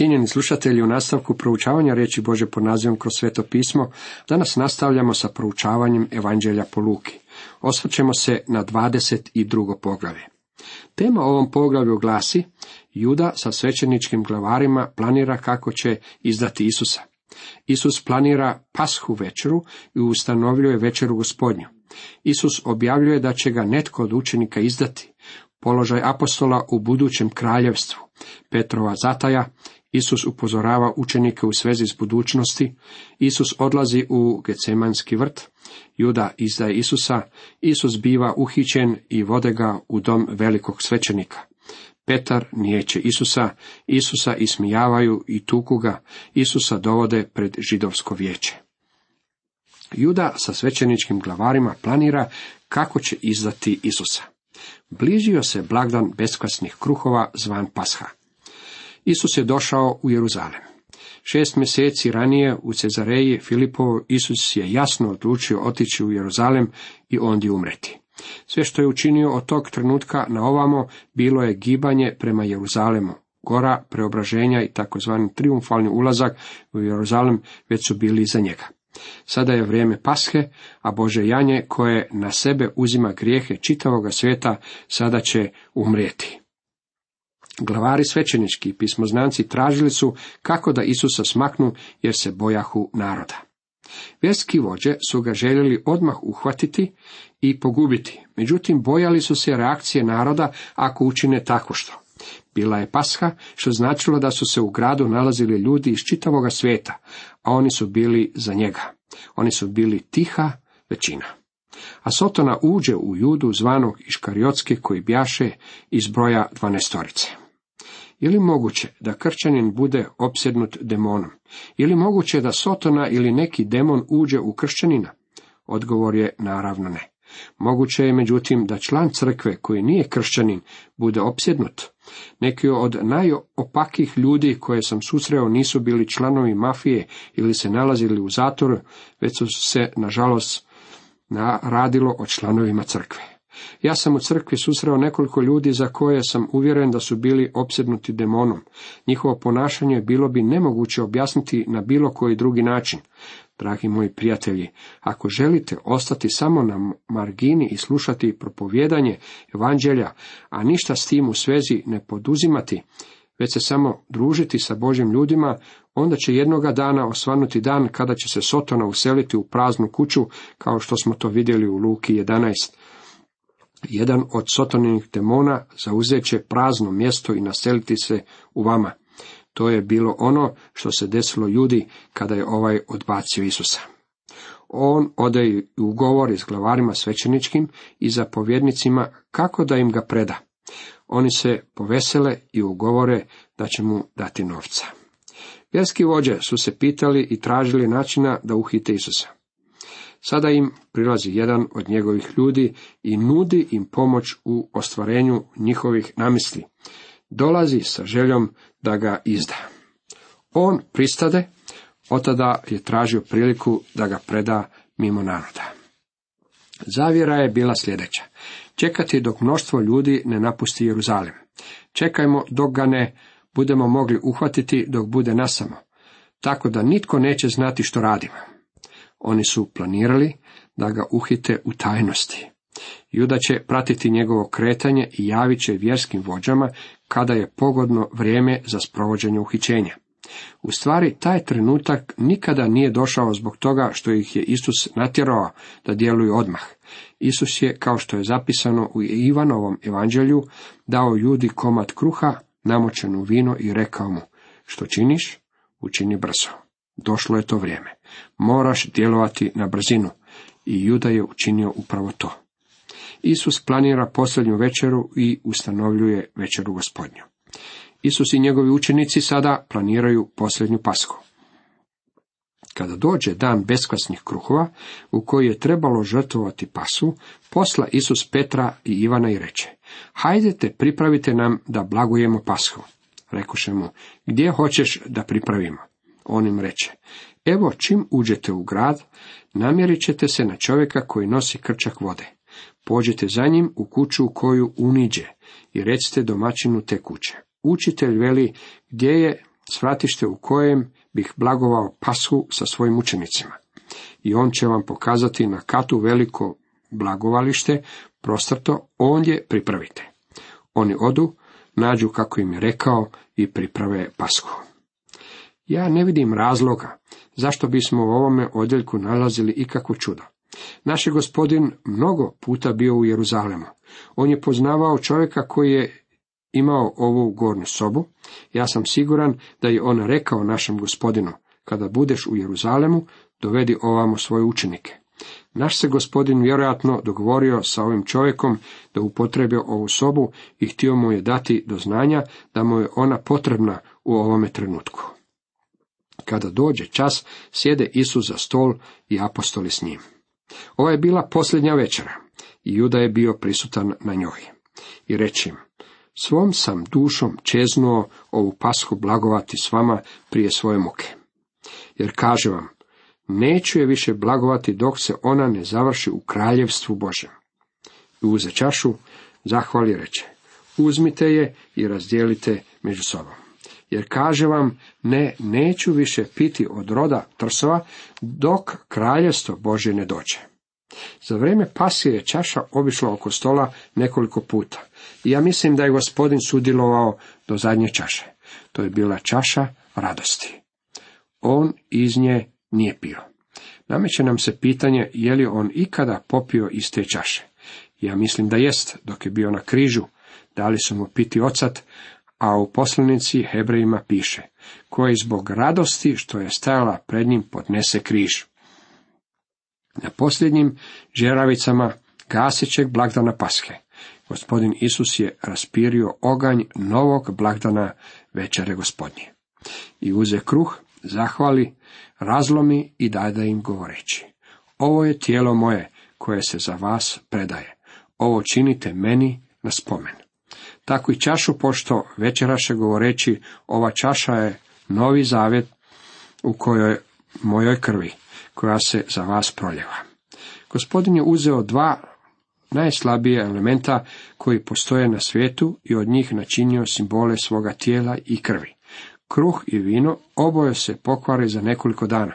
Cijenjeni slušatelji, u nastavku proučavanja riječi Bože pod nazivom kroz sveto pismo, danas nastavljamo sa proučavanjem Evanđelja po Luki. Osvrćemo se na 22. poglavlje. Tema ovom poglavlju glasi Juda sa svećeničkim glavarima planira kako će izdati Isusa. Isus planira pashu večeru i ustanovljuje večeru gospodnju. Isus objavljuje da će ga netko od učenika izdati. Položaj apostola u budućem kraljevstvu. Petrova zataja Isus upozorava učenike u svezi s budućnosti, Isus odlazi u Gecemanski vrt, Juda izdaje Isusa, Isus biva uhićen i vode ga u dom velikog svećenika. Petar nijeće Isusa, Isusa ismijavaju i tuku ga, Isusa dovode pred židovsko vijeće. Juda sa svećeničkim glavarima planira kako će izdati Isusa. Bližio se blagdan beskvasnih kruhova zvan Pasha. Isus je došao u Jeruzalem. Šest mjeseci ranije u Cezareji Filipovo Isus je jasno odlučio otići u Jeruzalem i ondje umreti. Sve što je učinio od tog trenutka na ovamo bilo je gibanje prema Jeruzalemu. Gora preobraženja i takozvani triumfalni ulazak u Jeruzalem već su bili iza njega. Sada je vrijeme pashe, a Bože janje koje na sebe uzima grijehe čitavoga svijeta sada će umrijeti. Glavari svećenički i pismoznanci tražili su kako da Isusa smaknu jer se bojahu naroda. Vjerski vođe su ga željeli odmah uhvatiti i pogubiti, međutim bojali su se reakcije naroda ako učine tako što. Bila je pasha, što značilo da su se u gradu nalazili ljudi iz čitavoga svijeta, a oni su bili za njega. Oni su bili tiha većina. A Sotona uđe u judu zvanog Iškariotski koji bjaše iz broja dvanestorice. Je li moguće da kršćanin bude opsjednut demonom? Je li moguće da Sotona ili neki demon uđe u kršćanina? Odgovor je naravno ne. Moguće je međutim da član crkve koji nije kršćanin bude opsjednut. Neki od najopakih ljudi koje sam susreo nisu bili članovi mafije ili se nalazili u zatvoru, već su se, nažalost, radilo o članovima crkve. Ja sam u crkvi susreo nekoliko ljudi za koje sam uvjeren da su bili opsjednuti demonom. Njihovo ponašanje bilo bi nemoguće objasniti na bilo koji drugi način. Dragi moji prijatelji, ako želite ostati samo na margini i slušati propovjedanje evanđelja, a ništa s tim u svezi ne poduzimati, već se samo družiti sa Božim ljudima, onda će jednoga dana osvanuti dan kada će se Sotona useliti u praznu kuću, kao što smo to vidjeli u Luki 11. Jedan od Sotoninih demona zauzet će prazno mjesto i naseliti se u vama. To je bilo ono što se desilo Judi kada je ovaj odbacio Isusa. On ode u govor s glavarima svećeničkim i zapovjednicima kako da im ga preda. Oni se povesele i ugovore da će mu dati novca. Vjerski vođe su se pitali i tražili načina da uhite Isusa. Sada im prilazi jedan od njegovih ljudi i nudi im pomoć u ostvarenju njihovih namisli. Dolazi sa željom da ga izda. On pristade, otada je tražio priliku da ga preda mimo naroda. Zavjera je bila sljedeća. Čekati dok mnoštvo ljudi ne napusti Jeruzalem. Čekajmo dok ga ne budemo mogli uhvatiti dok bude nasamo, tako da nitko neće znati što radimo. Oni su planirali da ga uhite u tajnosti. Juda će pratiti njegovo kretanje i javit će vjerskim vođama kada je pogodno vrijeme za sprovođenje uhićenja. U stvari, taj trenutak nikada nije došao zbog toga što ih je Isus natjerao da djeluju odmah. Isus je, kao što je zapisano u Ivanovom evanđelju, dao Judi komad kruha, namočen u vino i rekao mu, što činiš, učini brzo. Došlo je to vrijeme. Moraš djelovati na brzinu. I Juda je učinio upravo to. Isus planira posljednju večeru i ustanovljuje večeru gospodnju. Isus i njegovi učenici sada planiraju posljednju pasku. Kada dođe dan beskvasnih kruhova, u koji je trebalo žrtvovati pasu, posla Isus Petra i Ivana i reče, hajdete pripravite nam da blagujemo pashu. Rekuše mu, gdje hoćeš da pripravimo? On im reče, evo čim uđete u grad, namjerit ćete se na čovjeka koji nosi krčak vode. Pođite za njim u kuću u koju uniđe i recite domaćinu te kuće. Učitelj veli, gdje je svratište u kojem bih blagovao pashu sa svojim učenicima. I on će vam pokazati na katu veliko blagovalište, prostrto, ondje pripravite. Oni odu, nađu kako im je rekao i priprave pasku. Ja ne vidim razloga zašto bismo u ovome odjeljku nalazili ikakvo čudo. Naš je gospodin mnogo puta bio u Jeruzalemu. On je poznavao čovjeka koji je imao ovu gornju sobu. Ja sam siguran da je on rekao našem gospodinu, kada budeš u Jeruzalemu, dovedi ovamo svoje učenike. Naš se gospodin vjerojatno dogovorio sa ovim čovjekom da upotrebi ovu sobu i htio mu je dati do znanja da mu je ona potrebna u ovome trenutku. Kada dođe čas, sjede Isus za stol i apostoli s njim. Ovo je bila posljednja večera i Juda je bio prisutan na njoj. I reći svom sam dušom čeznuo ovu pasku blagovati s vama prije svoje muke. Jer kaže vam, neću je više blagovati dok se ona ne završi u kraljevstvu Božem. I uze čašu, zahvali reče, uzmite je i razdijelite među sobom. Jer kaže vam, ne, neću više piti od roda trsova, dok kraljevstvo Bože ne dođe. Za vrijeme pasije je čaša obišla oko stola nekoliko puta. I ja mislim da je gospodin sudjelovao do zadnje čaše. To je bila čaša radosti. On iz nje nije pio. Nameće nam se pitanje je li on ikada popio iz te čaše. Ja mislim da jest, dok je bio na križu. Dali su mu piti ocat, a u poslanici Hebrejima piše, koji zbog radosti što je stajala pred njim podnese križ. Na posljednjim žeravicama gasećeg blagdana Paske, gospodin Isus je raspirio oganj novog blagdana večere gospodnje. I uze kruh, zahvali, razlomi i dada im govoreći. Ovo je tijelo moje koje se za vas predaje. Ovo činite meni na spomen. Tako i čašu pošto večeraše govoreći, ova čaša je novi zavjet u kojoj mojoj krvi, koja se za vas proljeva. Gospodin je uzeo dva najslabije elementa koji postoje na svijetu i od njih načinio simbole svoga tijela i krvi. Kruh i vino oboje se pokvare za nekoliko dana.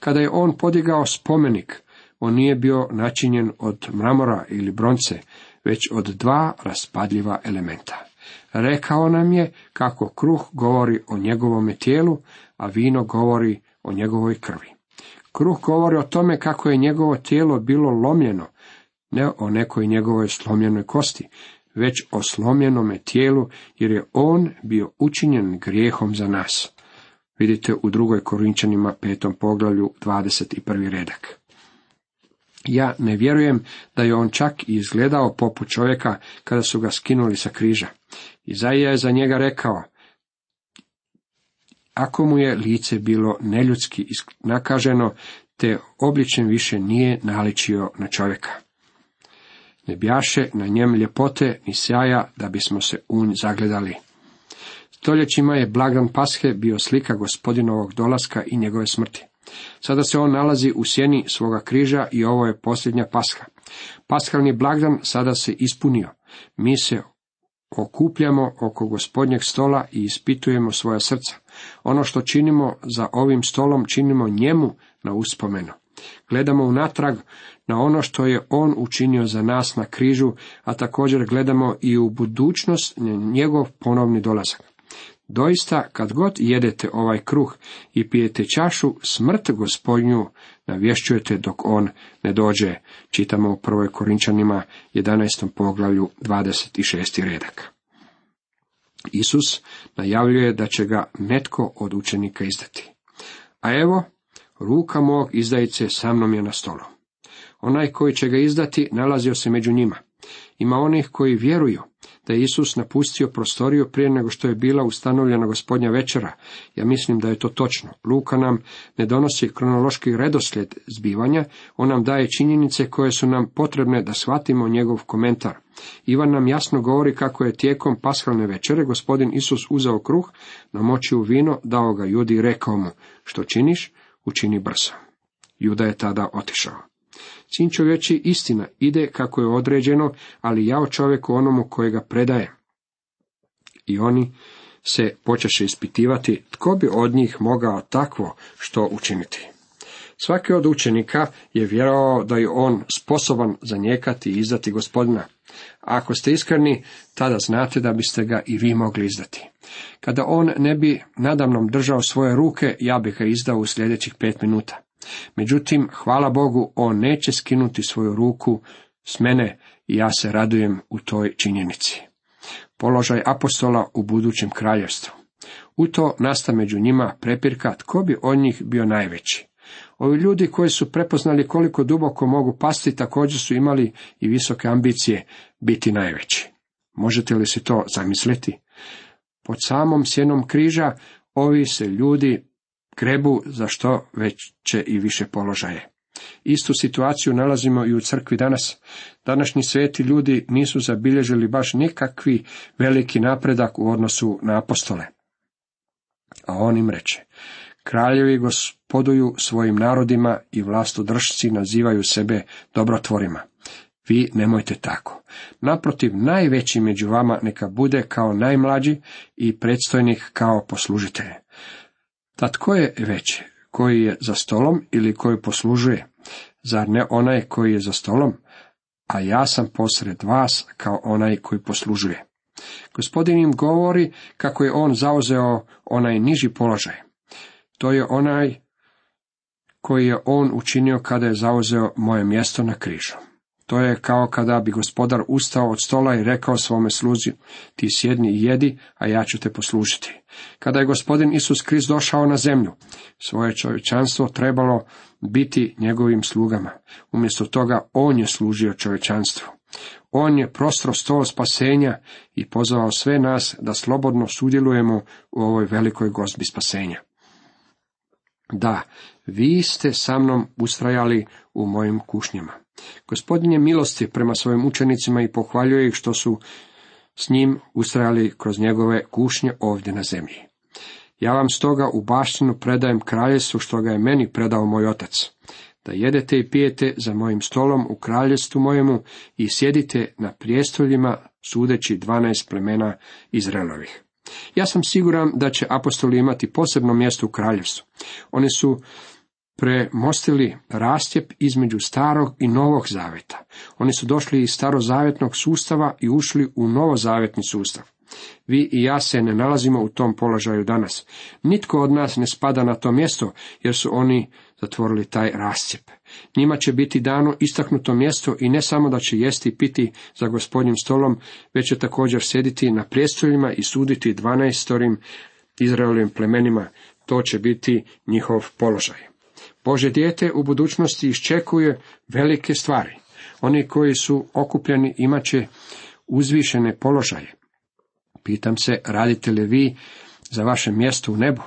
Kada je on podigao spomenik, on nije bio načinjen od mramora ili bronce, već od dva raspadljiva elementa. Rekao nam je kako kruh govori o njegovome tijelu, a vino govori o njegovoj krvi. Kruh govori o tome kako je njegovo tijelo bilo lomljeno, ne o nekoj njegovoj slomljenoj kosti, već o slomljenome tijelu, jer je on bio učinjen grijehom za nas. Vidite u drugoj Korinčanima petom poglavlju 21. redak. Ja ne vjerujem da je on čak i izgledao poput čovjeka kada su ga skinuli sa križa. Izaija je za njega rekao, ako mu je lice bilo neljudski nakaženo, te obličen više nije naličio na čovjeka. Ne bjaše na njem ljepote ni sjaja da bismo se unj zagledali. Stoljećima je blagdan Pashe bio slika gospodinovog dolaska i njegove smrti. Sada se on nalazi u sjeni svoga križa i ovo je posljednja pasha. Paskalni blagdan sada se ispunio. Mi se okupljamo oko gospodnjeg stola i ispitujemo svoja srca. Ono što činimo za ovim stolom činimo njemu na uspomenu. Gledamo unatrag na ono što je on učinio za nas na križu, a također gledamo i u budućnost njegov ponovni dolazak. Doista, kad god jedete ovaj kruh i pijete čašu, smrt gospodnju navješćujete dok on ne dođe. Čitamo u prvoj Korinčanima 11. poglavlju 26. redak. Isus najavljuje da će ga netko od učenika izdati. A evo, ruka mog izdajice sa mnom je na stolu. Onaj koji će ga izdati nalazio se među njima. Ima onih koji vjeruju da je Isus napustio prostoriju prije nego što je bila ustanovljena gospodnja večera. Ja mislim da je to točno. Luka nam ne donosi kronološki redoslijed zbivanja, on nam daje činjenice koje su nam potrebne da shvatimo njegov komentar. Ivan nam jasno govori kako je tijekom paskalne večere gospodin Isus uzeo kruh, namočio vino, dao ga Judi i rekao mu, što činiš, učini brzo. Juda je tada otišao. Sin čovječi istina ide kako je određeno, ali jao čovjeku onomu kojega predaje. I oni se počeše ispitivati tko bi od njih mogao takvo što učiniti. Svaki od učenika je vjerovao da je on sposoban zanijekati i izdati gospodina. Ako ste iskreni, tada znate da biste ga i vi mogli izdati. Kada on ne bi nadamnom držao svoje ruke, ja bih ga izdao u sljedećih pet minuta. Međutim, hvala Bogu, on neće skinuti svoju ruku s mene i ja se radujem u toj činjenici. Položaj apostola u budućem kraljevstvu. U to nasta među njima prepirka tko bi od njih bio najveći. Ovi ljudi koji su prepoznali koliko duboko mogu pasti također su imali i visoke ambicije biti najveći. Možete li si to zamisliti? Pod samom sjenom križa ovi se ljudi grebu za što veće i više položaje. Istu situaciju nalazimo i u crkvi danas. Današnji sveti ljudi nisu zabilježili baš nikakvi veliki napredak u odnosu na apostole. A on im reče, kraljevi gospoduju svojim narodima i vlastodržci nazivaju sebe dobrotvorima. Vi nemojte tako. Naprotiv, najveći među vama neka bude kao najmlađi i predstojnik kao poslužitelj. Ta tko je veći? Koji je za stolom ili koji poslužuje? Zar ne onaj koji je za stolom? A ja sam posred vas kao onaj koji poslužuje. Gospodin im govori kako je on zauzeo onaj niži položaj. To je onaj koji je on učinio kada je zauzeo moje mjesto na križu. To je kao kada bi gospodar ustao od stola i rekao svome sluzi, ti sjedni i jedi, a ja ću te poslužiti. Kada je gospodin Isus Krist došao na zemlju, svoje čovječanstvo trebalo biti njegovim slugama. Umjesto toga on je služio čovječanstvu. On je prostro stol spasenja i pozvao sve nas da slobodno sudjelujemo u ovoj velikoj gozbi spasenja. Da, vi ste sa mnom ustrajali u mojim kušnjama. Gospodin je milosti prema svojim učenicima i pohvaljuje ih što su s njim ustrajali kroz njegove kušnje ovdje na zemlji. Ja vam stoga u baštinu predajem kraljestvu što ga je meni predao moj otac, da jedete i pijete za mojim stolom u kraljestvu mojemu i sjedite na prijestoljima sudeći dvanaest plemena Izraelovih. Ja sam siguran da će apostoli imati posebno mjesto u kraljevstvu. Oni su premostili rastjep između starog i novog zaveta. Oni su došli iz starozavjetnog sustava i ušli u novozavetni sustav. Vi i ja se ne nalazimo u tom položaju danas. Nitko od nas ne spada na to mjesto, jer su oni zatvorili taj rascijep. Njima će biti dano istaknuto mjesto i ne samo da će jesti i piti za gospodnjim stolom, već će također sjediti na prijestoljima i suditi dvanaestorim Izraelovim plemenima. To će biti njihov položaj. Bože dijete u budućnosti iščekuje velike stvari. Oni koji su okupljeni imat će uzvišene položaje. Pitam se, radite li vi za vaše mjesto u nebu?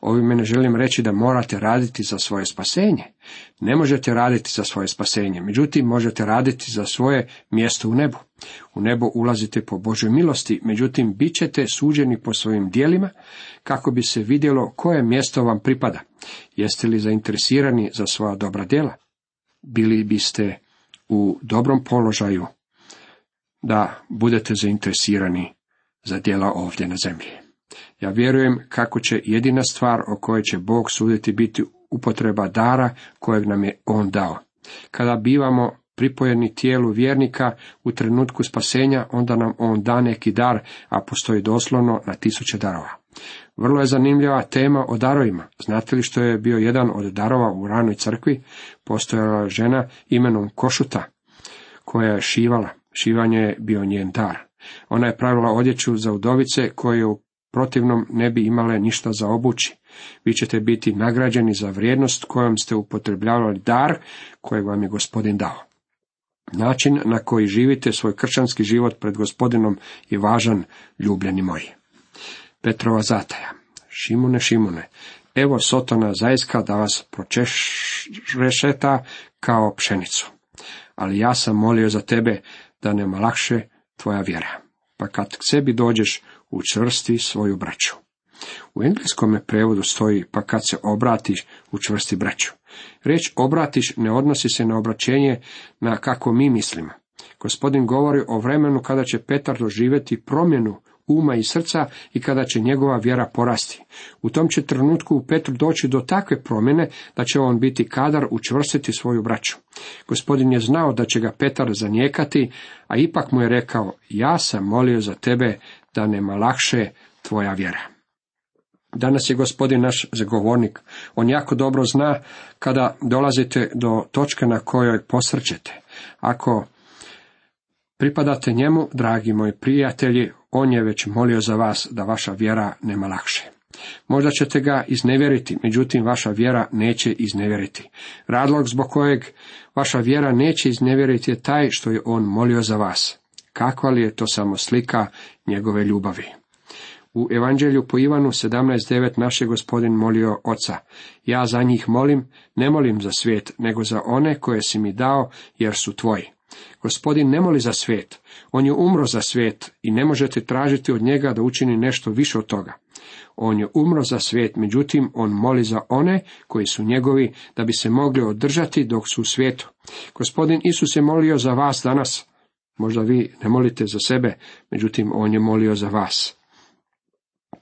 Ovime ne želim reći da morate raditi za svoje spasenje. Ne možete raditi za svoje spasenje, međutim možete raditi za svoje mjesto u nebu. U nebo ulazite po Božoj milosti, međutim bit ćete suđeni po svojim dijelima kako bi se vidjelo koje mjesto vam pripada. Jeste li zainteresirani za svoja dobra djela? Bili biste u dobrom položaju da budete zainteresirani za djela ovdje na zemlji. Ja vjerujem kako će jedina stvar o kojoj će Bog suditi biti upotreba dara kojeg nam je On dao. Kada bivamo pripojeni tijelu vjernika u trenutku spasenja, onda nam On da neki dar, a postoji doslovno na tisuće darova. Vrlo je zanimljiva tema o darovima. Znate li što je bio jedan od darova u ranoj crkvi? Postojala žena imenom Košuta, koja je šivala. Šivanje je bio njen dar. Ona je pravila odjeću za udovice koje u protivnom ne bi imale ništa za obući. Vi ćete biti nagrađeni za vrijednost kojom ste upotrebljavali dar kojeg vam je gospodin dao. Način na koji živite svoj kršćanski život pred gospodinom je važan, ljubljeni moji. Petrova zataja. Šimune, Šimune, evo Sotona zaiska da vas pročešeta kao pšenicu. Ali ja sam molio za tebe da nema lakše tvoja vjera. Pa kad k sebi dođeš, učvrsti svoju braću. U engleskom prevodu stoji, pa kad se obratiš, učvrsti braću. Riječ obratiš ne odnosi se na obraćenje na kako mi mislimo. Gospodin govori o vremenu kada će Petar doživjeti promjenu uma i srca i kada će njegova vjera porasti. U tom će trenutku u Petru doći do takve promjene da će on biti kadar učvrstiti svoju braću. Gospodin je znao da će ga Petar zanijekati, a ipak mu je rekao, ja sam molio za tebe da nema lakše tvoja vjera. Danas je gospodin naš zagovornik. On jako dobro zna kada dolazite do točke na kojoj posrćete. Ako pripadate njemu, dragi moji prijatelji, on je već molio za vas da vaša vjera nema lakše. Možda ćete ga iznevjeriti, međutim vaša vjera neće iznevjeriti. Radlog zbog kojeg vaša vjera neće iznevjeriti je taj što je on molio za vas. Kakva li je to samo slika njegove ljubavi? U Evanđelju po Ivanu 17.9 naš je gospodin molio oca. Ja za njih molim, ne molim za svijet, nego za one koje si mi dao, jer su tvoji. Gospodin ne moli za svijet, on je umro za svijet i ne možete tražiti od njega da učini nešto više od toga. On je umro za svijet, međutim on moli za one koji su njegovi da bi se mogli održati dok su u svijetu. Gospodin Isus je molio za vas danas. Možda vi ne molite za sebe, međutim on je molio za vas.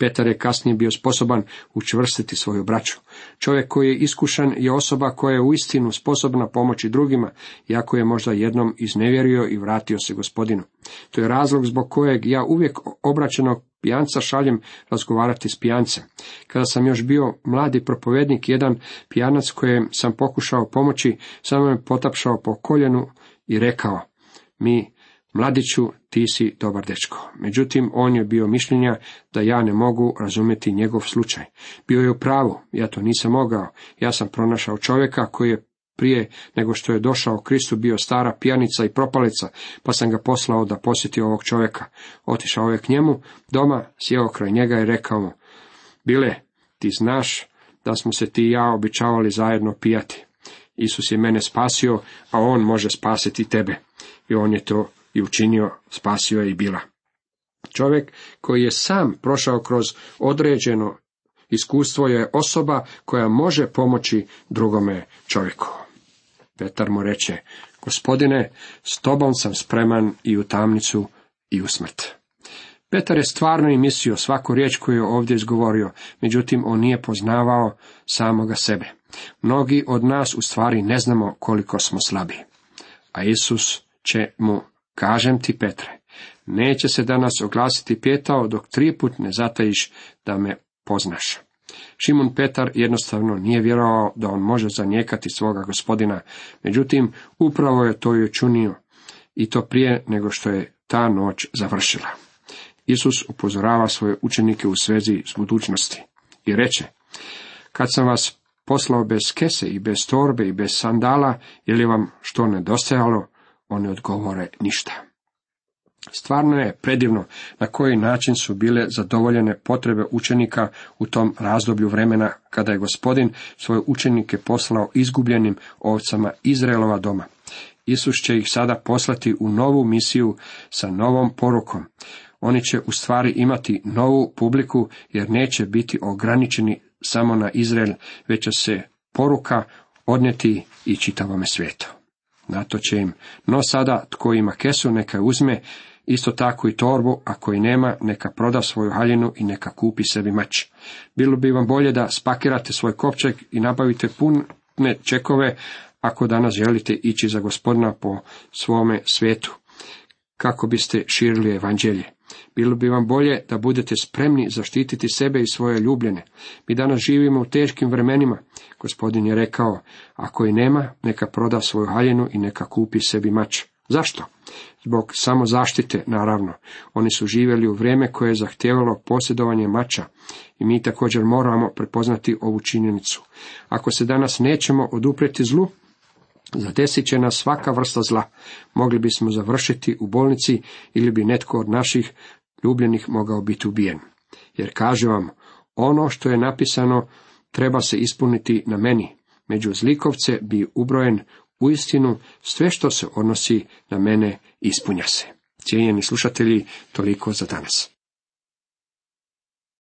Petar je kasnije bio sposoban učvrstiti svoju braću. Čovjek koji je iskušan je osoba koja je uistinu sposobna pomoći drugima, iako je možda jednom iznevjerio i vratio se gospodinu. To je razlog zbog kojeg ja uvijek obraćenog pijanca šaljem razgovarati s pijancem. Kada sam još bio mladi propovednik, jedan pijanac kojem sam pokušao pomoći, samo me potapšao po koljenu i rekao, mi Mladiću, ti si dobar dečko. Međutim, on je bio mišljenja da ja ne mogu razumjeti njegov slučaj. Bio je u pravu, ja to nisam mogao. Ja sam pronašao čovjeka koji je prije nego što je došao Kristu bio stara pijanica i propalica, pa sam ga poslao da posjeti ovog čovjeka. Otišao je k njemu, doma, sjeo kraj njega i rekao mu, Bile, ti znaš da smo se ti i ja običavali zajedno pijati. Isus je mene spasio, a on može spasiti tebe. I on je to i učinio, spasio je i bila. Čovjek koji je sam prošao kroz određeno iskustvo je osoba koja može pomoći drugome čovjeku. Petar mu reče, gospodine, s tobom sam spreman i u tamnicu i u smrt. Petar je stvarno i mislio svaku riječ koju je ovdje izgovorio, međutim on nije poznavao samoga sebe. Mnogi od nas u stvari ne znamo koliko smo slabi. A Isus će mu Kažem ti, Petre, neće se danas oglasiti pjetao dok tri put ne zatajiš da me poznaš. Šimun Petar jednostavno nije vjerovao da on može zanijekati svoga gospodina, međutim, upravo je to i učinio, i to prije nego što je ta noć završila. Isus upozorava svoje učenike u svezi s budućnosti i reče, kad sam vas poslao bez kese i bez torbe i bez sandala, je li vam što nedostajalo, oni odgovore ništa. Stvarno je predivno na koji način su bile zadovoljene potrebe učenika u tom razdoblju vremena kada je gospodin svoje učenike poslao izgubljenim ovcama Izraelova doma. Isus će ih sada poslati u novu misiju sa novom porukom. Oni će u stvari imati novu publiku jer neće biti ograničeni samo na Izrael, već će se poruka odnijeti i čitavome svijetu. Na to će im, no sada tko ima kesu neka uzme, isto tako i torbu, a koji nema neka proda svoju haljinu i neka kupi sebi mač. Bilo bi vam bolje da spakirate svoj kopčeg i nabavite pune čekove ako danas želite ići za gospodina po svome svijetu, kako biste širili evanđelje. Bilo bi vam bolje da budete spremni zaštititi sebe i svoje ljubljene. Mi danas živimo u teškim vremenima. Gospodin je rekao, ako i nema, neka proda svoju haljenu i neka kupi sebi mač. Zašto? Zbog samozaštite, naravno. Oni su živjeli u vrijeme koje je zahtjevalo posjedovanje mača i mi također moramo prepoznati ovu činjenicu. Ako se danas nećemo odupreti zlu, Zadesit će nas svaka vrsta zla. Mogli bismo završiti u bolnici ili bi netko od naših ljubljenih mogao biti ubijen. Jer kaže vam, ono što je napisano treba se ispuniti na meni. Među zlikovce bi ubrojen u istinu sve što se odnosi na mene ispunja se. Cijenjeni slušatelji, toliko za danas.